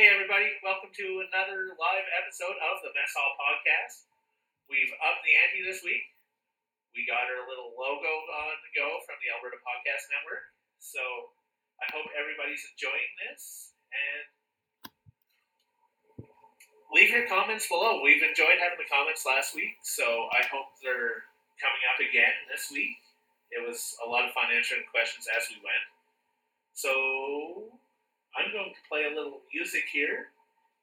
Hey, everybody, welcome to another live episode of the Mess Hall Podcast. We've upped the ante this week. We got our little logo on the go from the Alberta Podcast Network. So I hope everybody's enjoying this and leave your comments below. We've enjoyed having the comments last week, so I hope they're coming up again this week. It was a lot of fun answering questions as we went. So I'm going to play a little music here,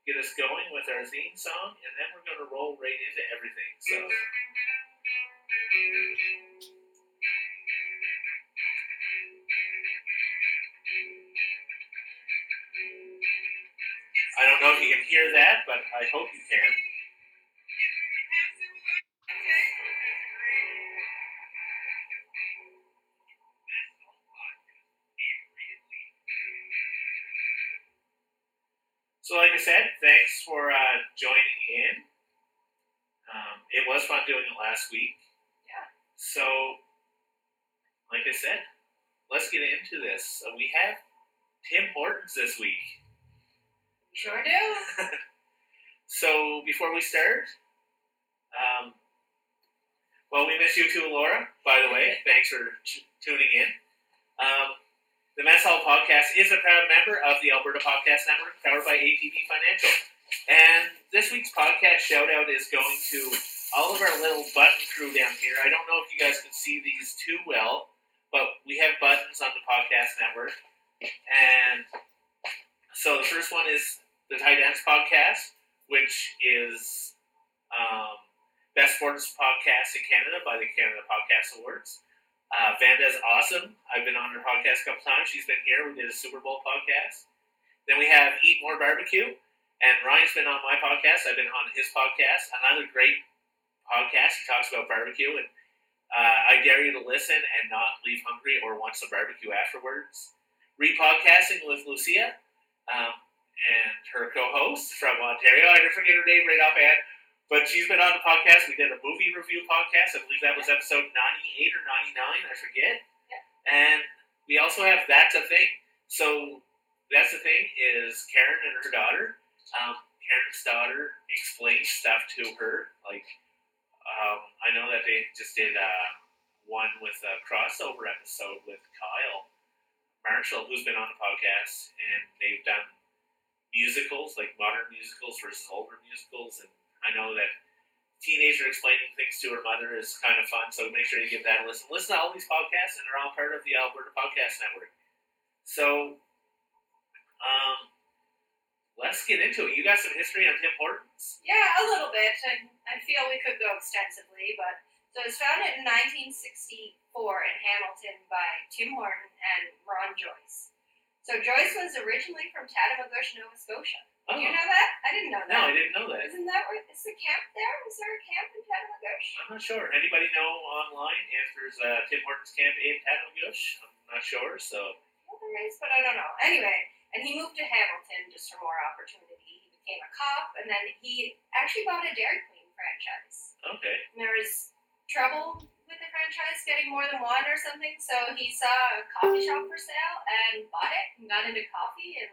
get us going with our theme song, and then we're going to roll right into everything. So. I don't know if you can hear that, but I hope you can. So, like I said, thanks for uh, joining in. Um, it was fun doing it last week. Yeah. So, like I said, let's get into this. So we have Tim Hortons this week. Sure do. So before we start, um, well, we miss you too, Laura. By the way, thanks for t- tuning in. Um, the Mess Hall Podcast is a proud member of the Alberta Podcast Network, powered by ATB Financial. And this week's podcast shout out is going to all of our little button crew down here. I don't know if you guys can see these too well, but we have buttons on the podcast network. And so the first one is the Tight Ends Podcast, which is um, Best Sports Podcast in Canada by the Canada Podcast Awards. Uh, Vanda's awesome. I've been on her podcast a couple times. She's been here. We did a Super Bowl podcast. Then we have Eat More Barbecue. And Ryan's been on my podcast. I've been on his podcast. Another great podcast. He talks about barbecue. And uh, I dare you to listen and not leave hungry or want some barbecue afterwards. Repodcasting with Lucia um, and her co host from Ontario. I didn't forget her name right offhand. But she's been on the podcast. We did a movie review podcast. I believe that was episode 98 or 99. I forget. Yeah. And we also have That's a Thing. So, That's the Thing is Karen and her daughter. Um, Karen's daughter explains stuff to her. Like, um, I know that they just did uh, one with a crossover episode with Kyle Marshall, who's been on the podcast. And they've done musicals, like modern musicals versus older musicals. And I know that teenager explaining things to her mother is kind of fun, so make sure you give that a listen. Listen to all these podcasts, and they're all part of the Alberta Podcast Network. So, um, let's get into it. You got some history on Tim Hortons? Yeah, a little bit. I, I feel we could go extensively, but so it was founded in 1964 in Hamilton by Tim Horton and Ron Joyce. So Joyce was originally from Tatamagouche, Nova Scotia. Oh, Do you know that? I didn't know that. no. I didn't know that. Isn't that where is the camp there? Is there a camp in Tatamagouche? I'm not sure. Anybody know online if there's a Tim Hortons camp in Tatamagouche? I'm not sure, so. Well, there is, but I don't know. Anyway, and he moved to Hamilton just for more opportunity. He became a cop, and then he actually bought a Dairy Queen franchise. Okay. And there was trouble with the franchise getting more than one or something, so he saw a coffee shop for sale and bought it and got into coffee and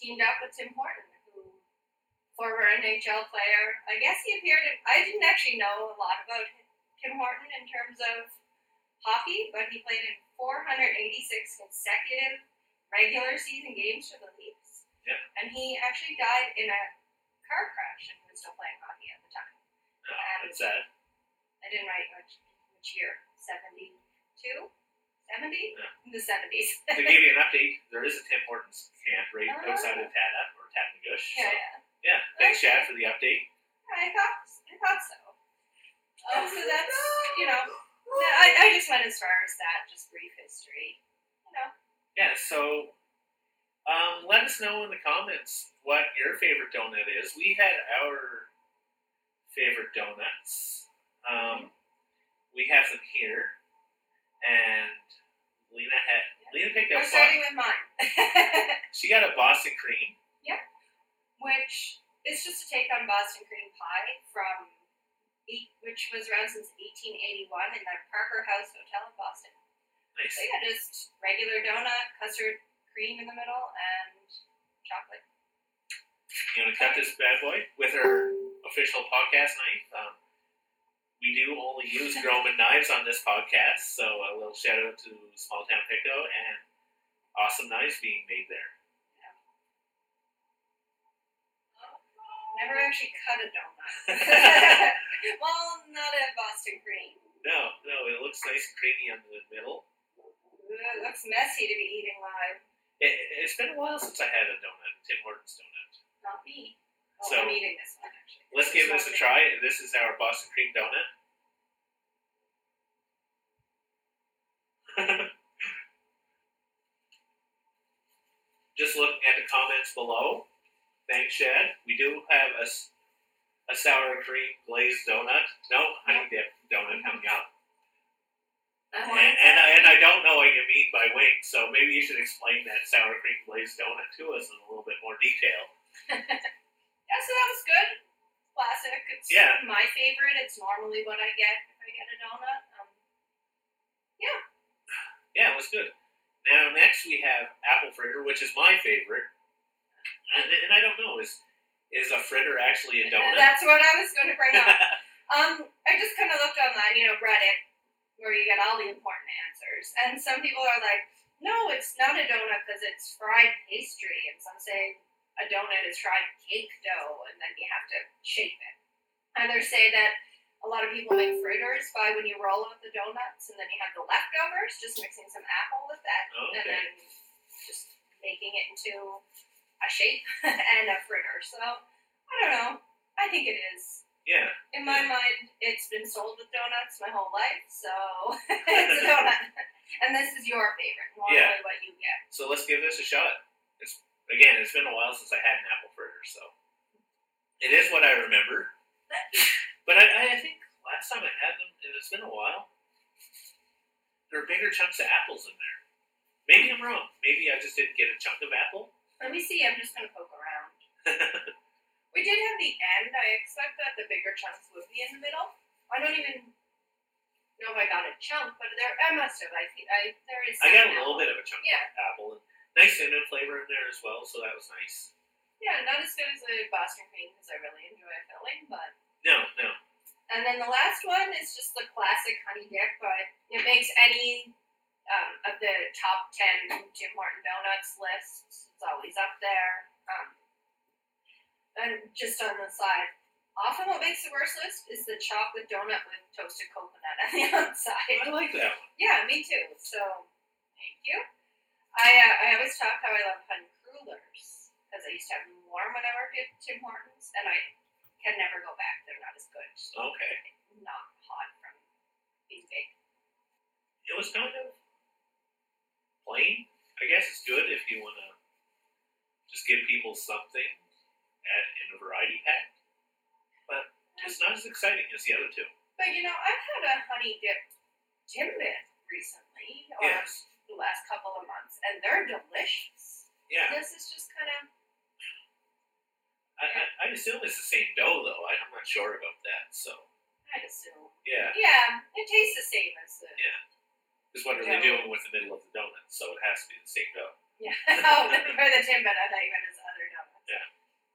teamed up with Tim Horton, who former NHL player. I guess he appeared in I didn't actually know a lot about Tim Horton in terms of hockey, but he played in 486 consecutive regular season games for the Leafs. Yeah. And he actually died in a car crash and he was still playing hockey at the time. No, Um, that's sad. I didn't write which, which year. 72? 70? Yeah. In the 70s. to give you an update, there is a Tim Hortons camp right Oh. outside of Tata or Tatamagouche. yeah, So, yeah. yeah. Thanks, Chad, for the update. I thought, I thought so. Oh, so that's, you know, I, I just went as far as that, just brief history. You know, Yeah, so um, let us know in the comments what your favorite donut is. We had our favorite donuts. Um, we have them here, and Lena had Lena picked we're up. starting with mine. she got a Boston cream. Yeah. Which is just a take on Boston cream pie from, which was around since 1881 in the Parker House Hotel in Boston. Nice. So yeah, just regular donut, custard cream in the middle, and chocolate. you want to cut this bad boy with our official podcast knife? Um, we do only use Groman knives on this podcast, so a little shout out to Small Town Pico and awesome knives being made there. Never actually cut a donut. well, not a Boston cream. No, no, it looks nice and creamy on the middle. Ooh, It looks messy to be eating live. It, it's been a while since I had a donut, Tim Hortons donut. Not me. Oh, So, I'm eating this one actually. Let's is give this a try. This is our Boston cream donut. Just looking at the comments below, thanks, Chad. We do have a, a sour cream glazed donut. No, honey dip donut coming out. I And, and, I, and I don't know what you mean by wing, so maybe you should explain that sour cream glazed donut to us in a little bit more detail. Yeah, so that was good. Classic. It's Yeah. my favorite. It's normally what I get if I get a donut. Um, Yeah, it was good. Now next we have apple fritter, which is my favorite. And, and I don't know, is is a fritter actually a donut? That's what I was going to bring up. Um, I just kind of looked online, you know, Reddit, where you get all the important answers. And some people are like, no, it's not a donut because it's fried pastry. And some say a donut is fried cake dough and then you have to shape it. Others say that a lot of people make fritters by when you roll out the donuts and then you have the leftovers, just mixing some apple with that and then just making it into a shape and a fritter. So I don't know. I think it is. Yeah. In my mind, it's been sold with donuts my whole life, so it's a donut. And this is your favorite, normally Yeah. what you get. So let's give this a shot. It's again, it's been a while since I had an apple fritter, so it is what I remember. But I, I think last time I had them, and it's been a while. There are bigger chunks of apples in there. Maybe I'm wrong. Maybe I just didn't get a chunk of apple. Let me see. I'm just gonna poke around. We did have the end. I expect that the bigger chunks would be in the middle. I don't even know if I got a chunk, but there I must have. I I there is. I got a some little bit of a chunk Yeah. of apple nice cinnamon flavor in there as well, so that was nice. Yeah, not as good as the Boston cream because I really enjoy filling, but. No, no. And then the last one is just the classic honey dip, but it makes any um, of the top 10 Tim Horton donuts lists. It's always up there. Um, and just on the side, often what makes the worst list is the chocolate donut with toasted coconut on the outside. I like that one. Yeah, me too. So, thank you. I uh, I always talk how I love honey crullers because I used to have them warm when I worked at Tim Hortons, and I can never go back. They're not as good. Okay. Not hot from being baked. It was kind of plain. I guess it's good if you want to just give people something at, in a variety pack, but it's not as exciting as the other two. But you know, I've had a honey dip Timbit recently, or Yes. The last couple of months, and they're delicious. Yeah. This is just kind of I, I, I assume it's the same dough, though. I, I'm not sure about that. So, I'd assume. yeah. Yeah, it tastes the same as the Yeah. Because what are they doing with the middle of the donut? So it has to be the same dough. Yeah. oh, for the Timbit, I thought you meant his other donuts. Yeah.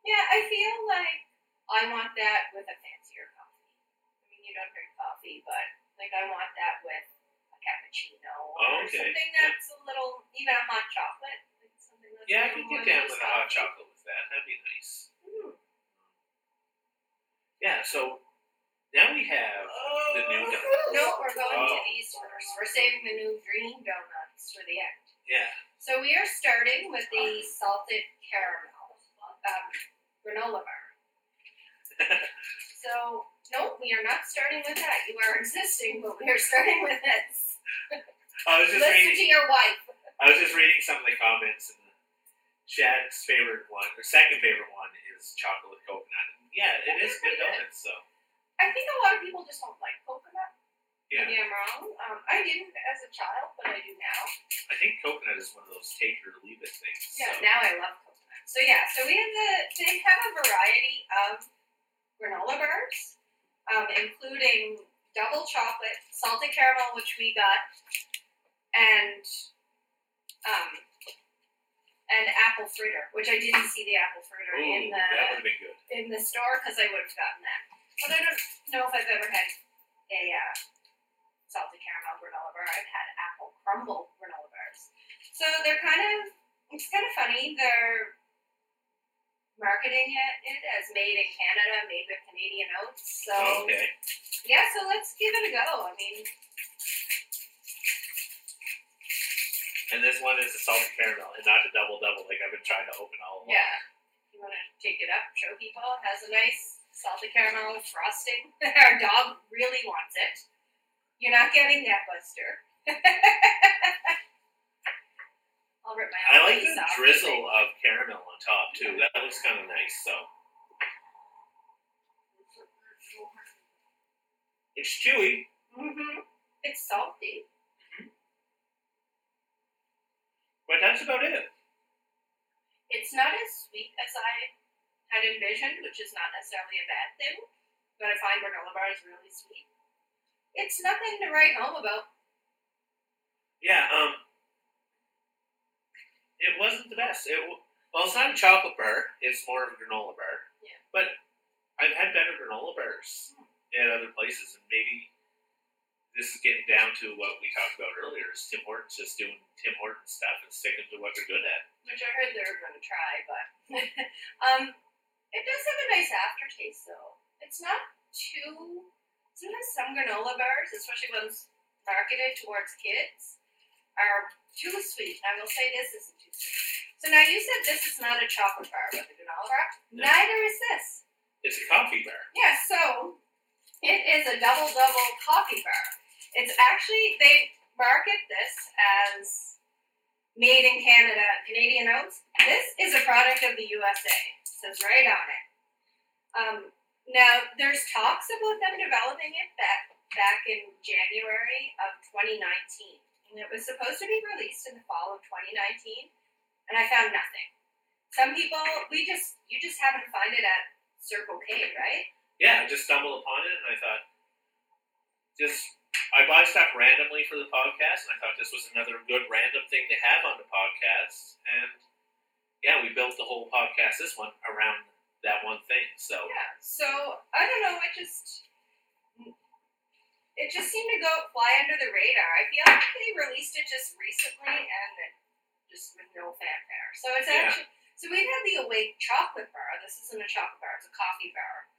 Yeah, I feel like I want that with a fancier coffee. I mean, you don't drink coffee, but like I want that with cappuccino or Oh, okay. something that's a little, even a hot chocolate. Like something that's Yeah, I could little get down with a hot chocolate with that. That'd be nice. Mm. Yeah, so now we have the new donuts. No, we're going to Oh. these first. We're saving the new green donuts for the end. Yeah. So we are starting with the salted caramel um, granola bar. So no, we are not starting with that. You are existing, but we are starting with this. I was just Listen reading. to your wife. I was just reading some of the comments, and Chad's favorite one, or second favorite one, is chocolate coconut. Yeah, it is good donuts. So I think a lot of people just don't like coconut. yeah, Maybe I'm wrong. Um, I didn't as a child, but I do now. I think coconut is one of those take or leave it things. Yeah, So. now I love coconut. So yeah, so we have the they have a variety of granola bars, um, including double chocolate, salted caramel, which we got, and um, and apple fritter, which I didn't see the apple fritter Ooh, in the that would in the store because I would have gotten that. But I don't know if I've ever had a uh, salted caramel granola bar. I've had apple crumble granola bars. So they're kind of, it's kind of funny. They're marketing it, it as made in Canada, made with Canadian oats. So Okay. yeah, so let's give it a go. I mean, And this one is the salted caramel and not a double double like I've been trying to open all along. yeah. You want to take it up, show people. It has a nice salted caramel frosting. Our dog really wants it. You're not getting that, Buster. I'll rip my I like the off. drizzle of caramel on top too. That looks kind of nice. So it's chewy. Mm-hmm. It's salty. Hmm. But that's about it. It's not as sweet as I had envisioned, which is not necessarily a bad thing. But I find granola bars really sweet. It's nothing to write home about. Yeah, um, it wasn't the best. It well, it's not a chocolate bar. It's more of a granola bar. Yeah. But I've had better granola bars at other places, and maybe this is getting down to what we talked about earlier: is Tim Hortons just doing Tim Hortons stuff and sticking to what they're good at. which I heard they were going to try, but um, it does have a nice aftertaste though. It's not too. Sometimes some granola bars, especially ones marketed towards kids, are too sweet. I will say this isn't too sweet. So now you said this is not a chocolate bar with a granola bar. No. Neither is this. It's a coffee bar. Yeah, so it is a double double coffee bar. It's actually they market this as made in Canada, Canadian oats. This is a product of the USA. says right on it. Um, now there's talks about them developing it back back in January of 2019, and it was supposed to be released in the fall of 2019, and I found nothing. Some people, we just you just happen to find it at Circle K, right? Yeah, I just stumbled upon it, and I thought, just I buy stuff randomly for the podcast, and I thought this was another good random thing to have on the podcast. And yeah, we built the whole podcast, this one, around that one thing. So Yeah. So I don't know. I just it just seemed to go fly under the radar. I feel like they released it just recently and just with no fanfare. So it's Yeah. actually so we've had the Awake chocolate bar. This isn't a chocolate bar; it's a coffee bar.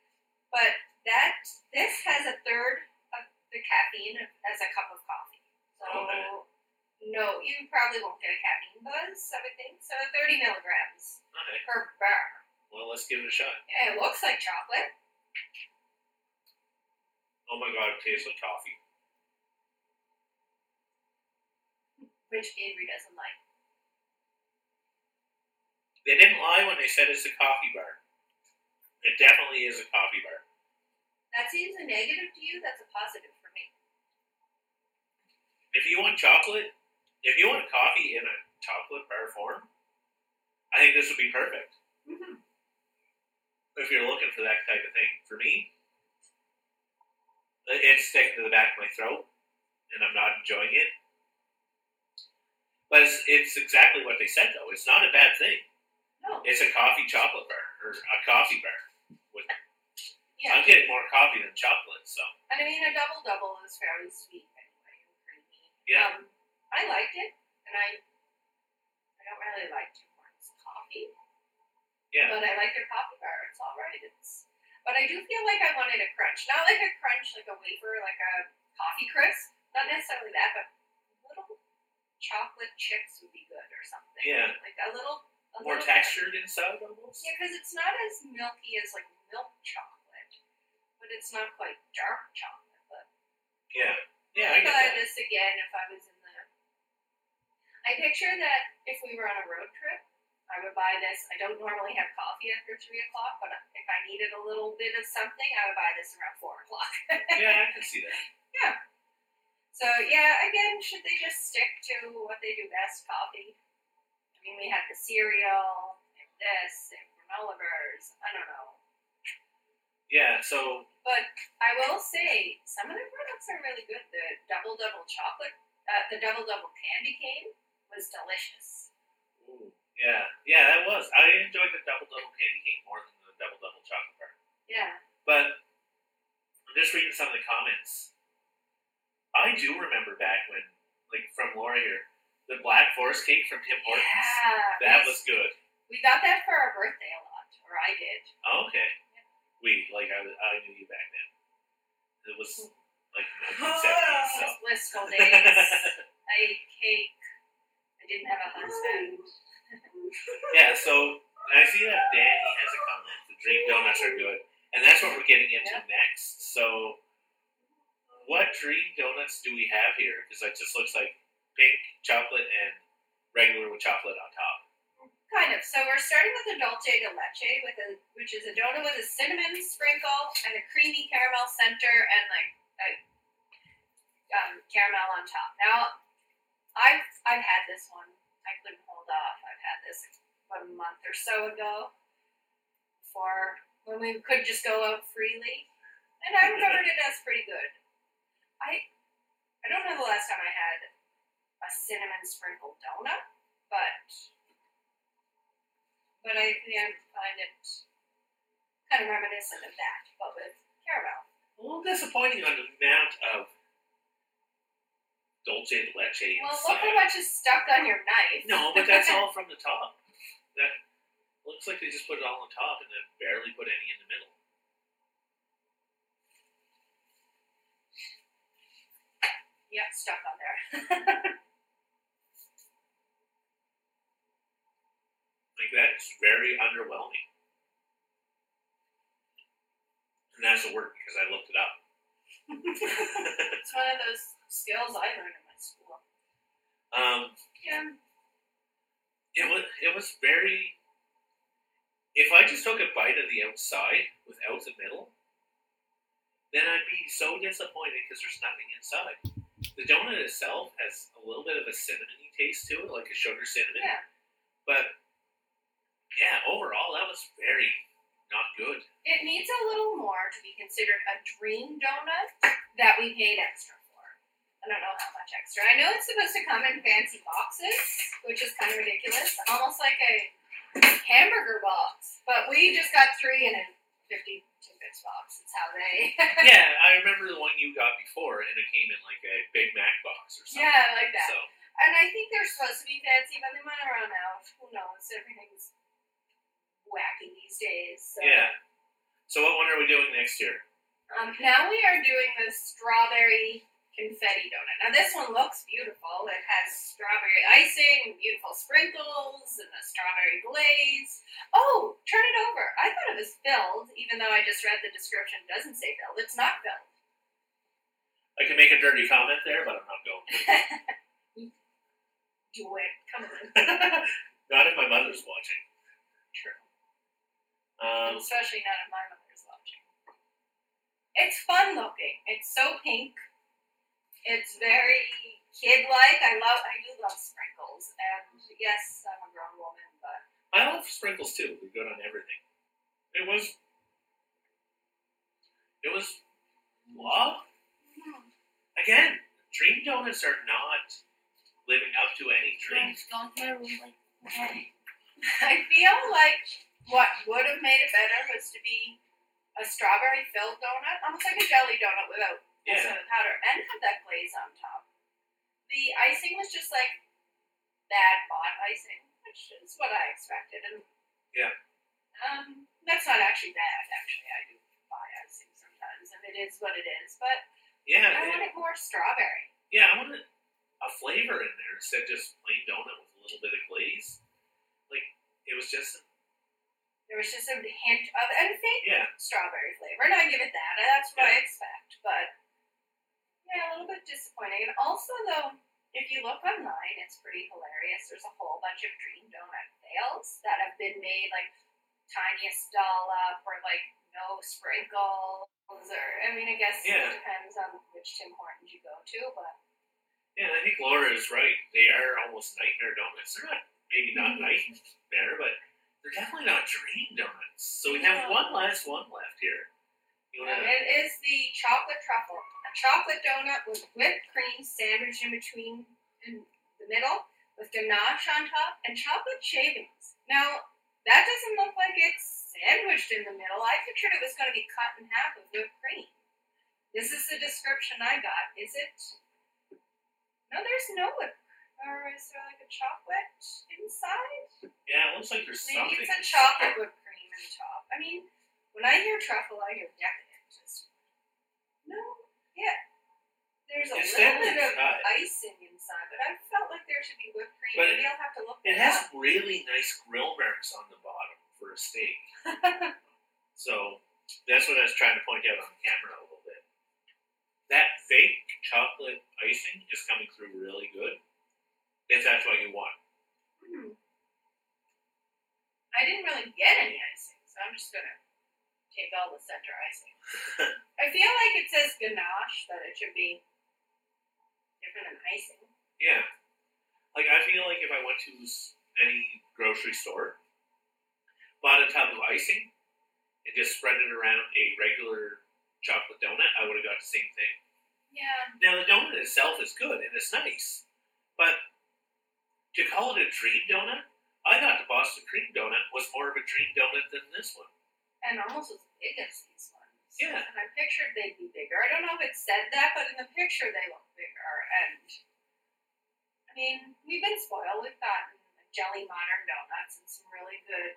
But that this has a third of the caffeine as a cup of coffee. So oh, Okay. no, you probably won't get a caffeine buzz. I would think so. Thirty milligrams okay, per bar. well, let's give it a shot. Yeah, it looks like chocolate. Oh my god, it tastes like coffee. which Avery doesn't like. They didn't lie when they said it's a coffee bar. It definitely is a coffee bar. That seems a negative to you. That's a positive for me. If you want chocolate, if you want coffee in a chocolate bar form, I think this would be perfect. Mm-hmm. if you're looking for that type of thing. For me, it's sticking to the back of my throat, and I'm not enjoying it. But it's, it's exactly what they said, though. It's not a bad thing. No. It's a coffee chocolate bar, or a coffee bar. Yeah. I'm getting more coffee than chocolate, so And I mean, a double double is fairly sweet anyway, and creamy. yeah. Um, I liked it, and I I don't really like Tim Hortons coffee, Yeah. but I like their coffee bar. It's all right. It's but I do feel like I wanted a crunch, not like a crunch like a wafer, like a coffee crisp. Not necessarily that, but little chocolate chips would be good or something. Yeah. Like a little. A More little textured inside almost. Yeah, because it's not as milky as like milk chocolate, but it's not quite dark chocolate. But Yeah. Yeah, I I'd buy this again if I was in the. I picture that if we were on a road trip, I would buy this. I don't normally have coffee after three o'clock, but if I needed a little bit of something, I would buy this around four o'clock. Yeah, I can see that. Yeah. So yeah, again, should they just stick to what they do best, coffee? I mean, we had the cereal and this and granola bars. I don't know. Yeah, so But I will say some of their products are really good. The double double chocolate, uh, the double double candy cane was delicious. Yeah, yeah, that was. I enjoyed the double double candy cane more than the double double chocolate bar. Yeah. But I'm just reading some of the comments. I do remember back when, like, from Laura here, the Black Forest cake from Tim Hortons. Yeah, that was good. We got that for our birthday a lot, or I did. Oh, okay. Yeah. We like I, was, I knew you back then. It was like Oh, so. blissful days. I ate cake. I didn't have a husband. Yeah, so I see that Danny has a comment. The dream donuts are good, and that's what we're getting into Yeah. next. So, what dream donuts do we have here? Because it just looks like pink chocolate and regular with chocolate on top. Kind of. So we're starting with a dulce de leche, with a which is a donut with a cinnamon sprinkle and a creamy caramel center and like a um, caramel on top. Now, I've I've had this one. I couldn't off. I've had this about a month or so ago, for when we could just go out freely, and I remembered it as pretty good. I I don't know the last time I had a cinnamon sprinkled donut, but but I yeah, find it kind of reminiscent of that, but with caramel. A little disappointing on the amount of dulce de leche Well, look how much is stuck on your knife. No, but that's all from the top. That looks like they just put it all on top and then barely put any in the middle. Yep, stuck on there. Like that's very underwhelming. And that's a word because I looked it up. it's one of those skills I learned in my school. um, Yeah. it was it was very. If I just took a bite of the outside without the middle, then I'd be so disappointed because there's nothing inside. The donut itself has a little bit of a cinnamony taste to it, like a sugar cinnamon. Yeah. But yeah, overall that was very not good. It needs a little more to be considered a dream donut that we paid extra. I don't know how much extra. I know it's supposed to come in fancy boxes, which is kind of ridiculous, almost like a hamburger box. But we just got three in a 50 Timbits box. It's how they. yeah, I remember the one you got before, and it came in like a Big Mac box or something. yeah, like that. So And I think they're supposed to be fancy, but they might run out. Who knows? Everything's wacky these days. So. yeah. So what one are we doing next year? Um, now we are doing the strawberry confetti donut. Now this one looks beautiful. It has strawberry icing, beautiful sprinkles, and a strawberry glaze. Oh, turn it over. I thought it was filled, even though I just read the description it doesn't say filled. It's not filled. I can make a dirty comment there, but I'm not going. to. Do it. Come on. not if my mother's watching. True. Um, Especially not if my mother's watching. It's fun looking. It's so pink. It's very kid like. I love I do love sprinkles. And yes, I'm a grown woman, but I love sprinkles too. They're good on everything. It was. It was. What? Mm-hmm. Again, dream donuts are not living up to any dream. I feel like what would have made it better was to be a strawberry filled donut, almost like a jelly donut without Yeah. powder, and have that glaze on top. The icing was just like bad bought icing, which is what I expected. And Yeah. um, that's not actually bad. Actually, I do buy icing sometimes, and it is what it is. But Yeah, I wanted more strawberry. yeah. I wanted a flavor in there instead of just plain donut with a little bit of glaze. Like it was just There was just a hint of and fake yeah. strawberry flavor, and I give it that. That's what I expect. But yeah, little bit disappointing. And also, though, if you look online, it's pretty hilarious. There's a whole bunch of dream donut fails that have been made, like tiniest dollop or like no sprinkles. Or I mean, I guess Yeah. it depends on which Tim Hortons you go to, but Yeah, I think Laura is right. They are almost nightmare donuts. They're not maybe not Mhm. nightmare, but they're definitely not dream donuts. So we have No. one last one left here. You Um, wanna it is the chocolate truffle. Chocolate donut with whipped cream sandwiched in between in the middle with ganache on top and chocolate shavings. Now, that doesn't look like it's sandwiched in the middle. I pictured it was going to be cut in half with whipped cream. This is the description I got. Is it No, there's no whipped. Or is there like a chocolate inside? Yeah, it looks like there's Maybe something. it's a chocolate whipped cream in top. I mean, when I hear truffle, I hear decadent. Just no, yeah. There's a It's little bit of icing inside, but I felt like there should be whipped cream. But Maybe I'll have to look It has up. really nice grill marks on the bottom for a steak. So that's what I was trying to point out on camera a little bit. That fake chocolate icing is coming through really good. If that's what you want. Hmm. I didn't really get any icing, so I'm just gonna take all the center icing. I feel like it says ganache that it should be different than icing. Yeah. Like I feel like if I went to any grocery store, bought a tub of icing, and just spread it around a regular chocolate donut, I would have got the same thing. Yeah. Now the donut itself is good and it's nice, but to call it a dream donut, I thought the Boston cream donut was more of a dream donut than this one. And almost as big as these ones. Yeah. And I pictured they'd be bigger. I don't know if it said that, but in the picture they look bigger. And I mean, we've been spoiled. We've gotten jelly modern donuts and some really good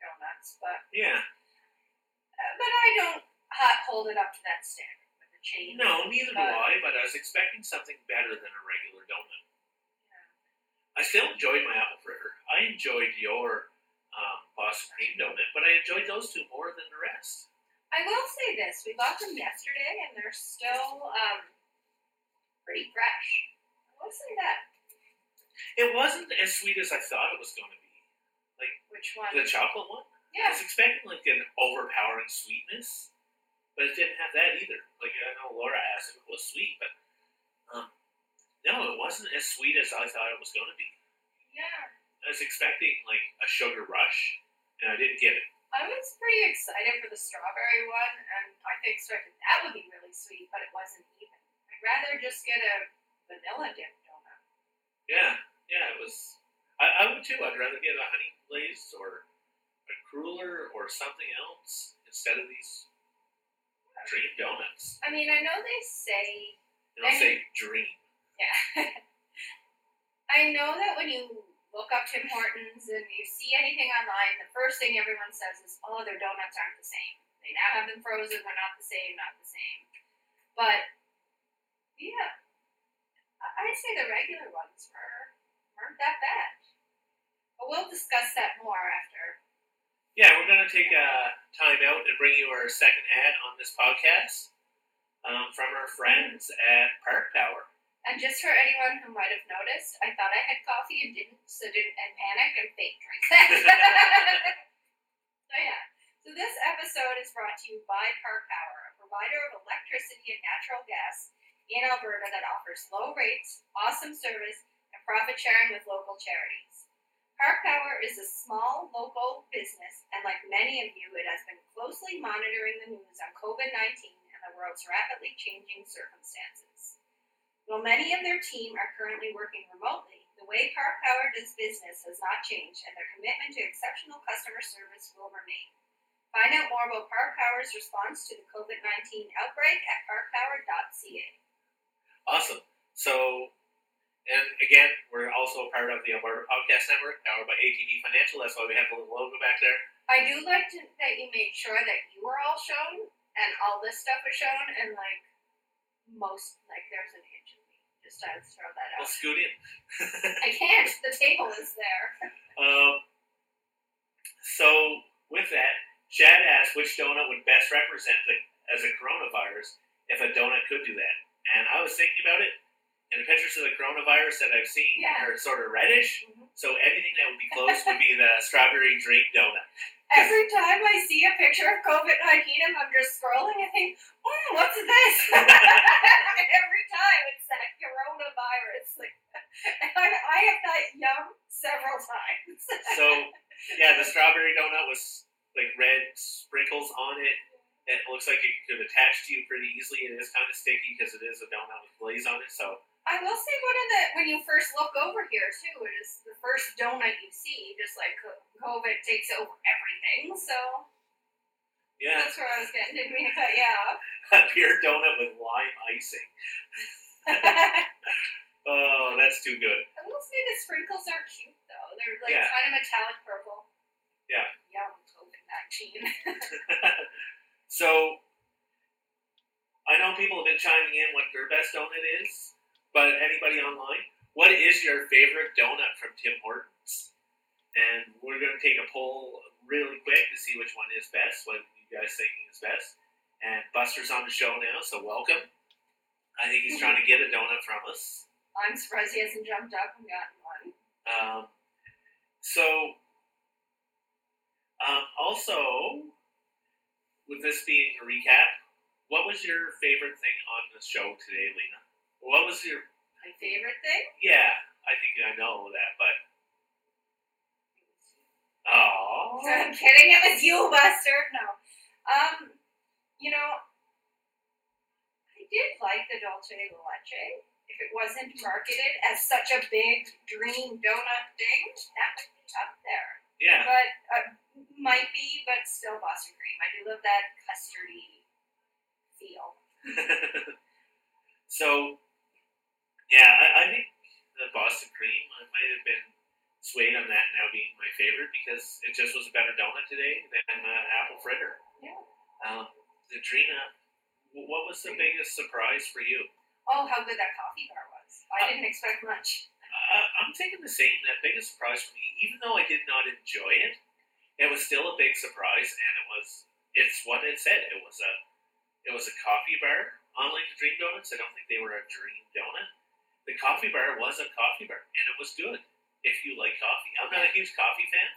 donuts, but Yeah. uh, but I don't hot hold it up to that standard with the chain. No, neither do I, but I was expecting something better than a regular donut. Yeah. I still enjoyed my apple fritter. I enjoyed your um, Boston cream donut, but I enjoyed those two more than the rest. I will say this: we bought them yesterday, and they're still um, pretty fresh. I will say that. It wasn't as sweet as I thought it was going to be. Like which one? The chocolate one? Yeah. I was expecting like an overpowering sweetness, but it didn't have that either. Like I know Laura asked if it was sweet, but um, no, it wasn't as sweet as I thought it was going to be. Yeah. I was expecting like a sugar rush, and I didn't get it. I was pretty excited for the strawberry one, and I expected that would be really sweet, but it wasn't even. I'd rather just get a vanilla dip donut. Yeah, yeah, it was. I, I would too. I'd rather get a honey glazed or a cruller or something else instead of these dream donuts. I mean, I know they say They don't And- say dream. Yeah. I know that when you look up Tim Hortons and you see anything online, the first thing everyone says is, oh, their donuts aren't the same. They now have them frozen, they're not the same, not the same. But, yeah, I'd say the regular ones were, weren't that bad. But we'll discuss that more after. Yeah, we're going to take a time out and bring you our second ad on this podcast um, from our friends at Park Power. And just for anyone who might have noticed, I thought I had coffee and didn't, so didn't and panic and fake drink that. so yeah. So this episode is brought to you by Park Power, a provider of electricity and natural gas in Alberta that offers low rates, awesome service, and profit sharing with local charities. Park Power is a small local business, and like many of you, it has been closely monitoring the news on COVID 19 and the world's rapidly changing circumstances. While many of their team are currently working remotely, the way Park Power does business has not changed, and their commitment to exceptional customer service will remain. Find out more about Park Power's response to the COVID 19 outbreak at parkpower.ca. Awesome. So, and again, we're also part of the Alberta Podcast Network, powered by ATB Financial. That's why we have the little logo back there. I do like to, that you made sure that you were all shown and all this stuff was shown, and like most, like there's an inch of me. Just to throw that We'll out. scoot in. I can't. The table is there. Um, so, with that, Chad asked which donut would best represent the, as a coronavirus if a donut could do that. And I was thinking about it, and the pictures of the coronavirus that I've seen Yeah. are sort of reddish. Mhm. So anything that would be close would be the strawberry dream donut. Every time I see a picture of COVID 19 and I'm just scrolling, I think, hmm, what's this? Every time it's that coronavirus. Like, I, I have that yum several times. So yeah, the strawberry donut was like red sprinkles on it. It looks like it could attach to you pretty easily. It is kind of sticky because it is a donut with glaze on it. So I will say one of the, when you first look over here too, it is the first donut you see, just like COVID takes over everything. So yeah, that's where I was getting. Didn't mean to cut you off. a pure donut with lime icing. Oh, that's too good. I will say the sprinkles are cute though. They're like Yeah. kind of metallic purple. Yeah. Yum, COVID nineteen. so, I know people have been chiming in what their best donut is, but anybody online, what is your favorite donut from Tim Hortons? And we're going to take a poll really quick to see which one is best, what you guys think is best. And Buster's on the show now, so welcome. I think he's trying to get a donut from us. I'm surprised he hasn't jumped up and gotten one. Um, so, um, also, with this being a recap, what was your favorite thing on the show today, Lena? What was your My favorite thing? yeah? I think I know that, but oh, I'm kidding. It was you, Buster. No. Um, you know, I did like the Dulce de Leche. If it wasn't marketed as such a big dream donut thing, that would be up there. yeah, But uh, might be, but still Boston cream. I do love that custardy feel. so yeah, I, I think the Boston cream I might have been swayed on that now being my favorite because it just was a better donut today than uh, apple fritter. Yeah. Um, the what was the biggest surprise for you? Oh, how good that coffee bar was! I didn't expect much. Uh, I'm thinking the same. That biggest surprise for me, even though I did not enjoy it, it was still a big surprise, and it was it's what it said. It was a it was a coffee bar. Unlike the Dream Donuts, I don't think they were a Dream Donut. The coffee bar was a coffee bar, and it was good if you like coffee. I'm not a huge coffee fan,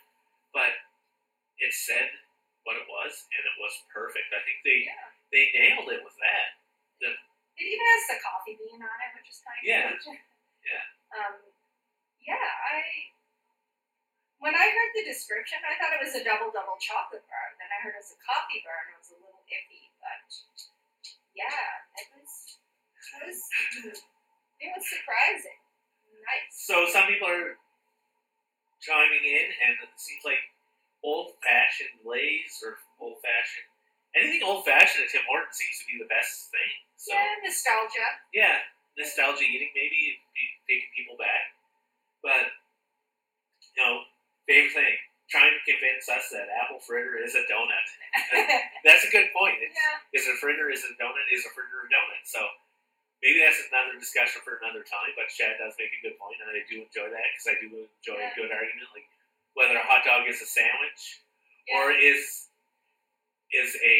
but it said what it was, and it was perfect. I think they Yeah. they nailed it with that. It even has the coffee bean on it, which is kind of Yeah. Yeah. Um, yeah, I. When I heard the description, I thought it was a double double chocolate bar. Then I heard it was a coffee bar, and it was a little iffy. But yeah, it was. It was. It was surprising. Nice. So some people are chiming in, and it seems like old fashioned Lay's or old fashioned anything old fashioned at Tim Hortons seems to be the best thing. So yeah, nostalgia. yeah, nostalgia eating maybe taking people back, but you know, favorite thing trying to convince us that apple fritter is a donut. That's a good point. It's, yeah. Is a fritter is a donut? Is a fritter a donut? So maybe that's another discussion for another time. But Chad does make a good point, and I do enjoy that because I do enjoy a good argument, like whether a hot dog is a sandwich or is is a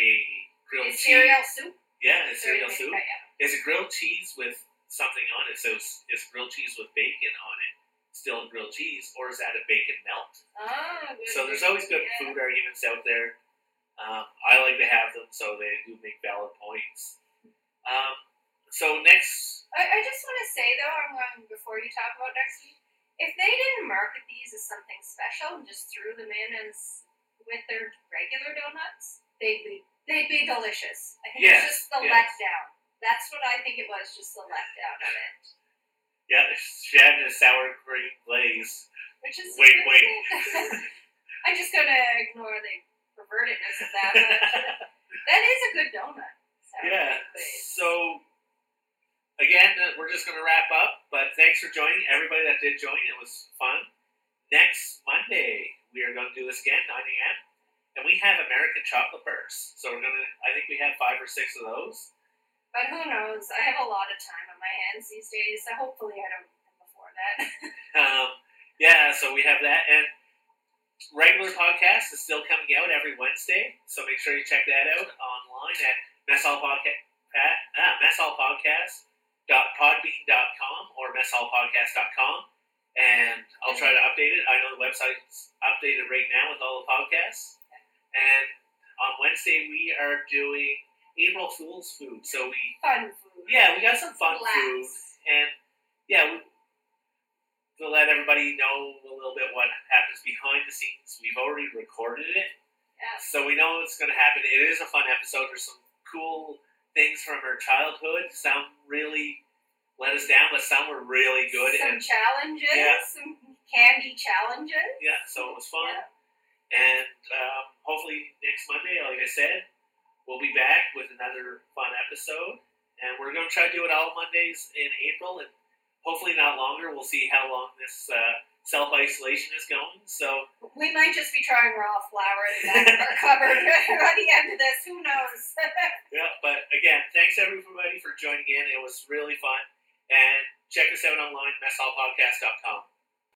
grilled It's cheese. cereal soup. Yeah, it's cereal soup. Yeah. Is a grilled cheese with something on it? So is, is grilled cheese with bacon on it still grilled cheese, or is that a bacon melt? Oh. So there's always good yeah. food arguments out there. Um, I like to have them, so they do make valid points. Um, so next, I, I just want to say though, I'm going before you talk about next week. If they didn't market these as something special and just threw them in as with their regular donuts, they'd be they'd be delicious. I think Yes, it's just the yes. letdown. That's what I think it was, just the letdown of it. yeah, Chad and a sour cream glaze. Which is Wait, wait. I'm just gonna ignore the pervertedness of that, but that is a good donut. Yeah. cream. So again, uh, we're just going to wrap up. But thanks for joining everybody that did join. It was fun. Next Monday, we are going to do this again, 9 a.m. And we have American chocolate bars. So we're going to, I think we have five or six of those. But who knows? I have a lot of time on my hands these days, so hopefully I don't eat them before that. Um, yeah, so we have that. And regular podcast is still coming out every Wednesday. So make sure you check that out online at messhallpodcast, ah, messhallpodcast.podbean.com or messhallpodcast.com. And I'll try to update it. I know the website's updated right now with all the podcasts. And on Wednesday, we are doing April Fool's food. So we, Fun food. yeah, we got some fun Relax. food. And yeah, we, to let everybody know a little bit what happens behind the scenes, we've already recorded it, Yeah. so we know it's going to happen. It is a fun episode. There's some cool things from her childhood. Some really let us down, but some were really good. Some And challenges, Yeah. some candy challenges. yeah, so it was fun. Yeah. And um, hopefully next Monday, like I said, we'll be back with another fun episode. And we're going to try to do it all Mondays in April. And hopefully not longer. We'll see how long this uh, self isolation is going. So We might just be trying raw flour in the back of our cupboard by the end of this. Who knows? yeah, but again, thanks everybody for joining in. It was really fun, and check us out online, messhallpodcast.com.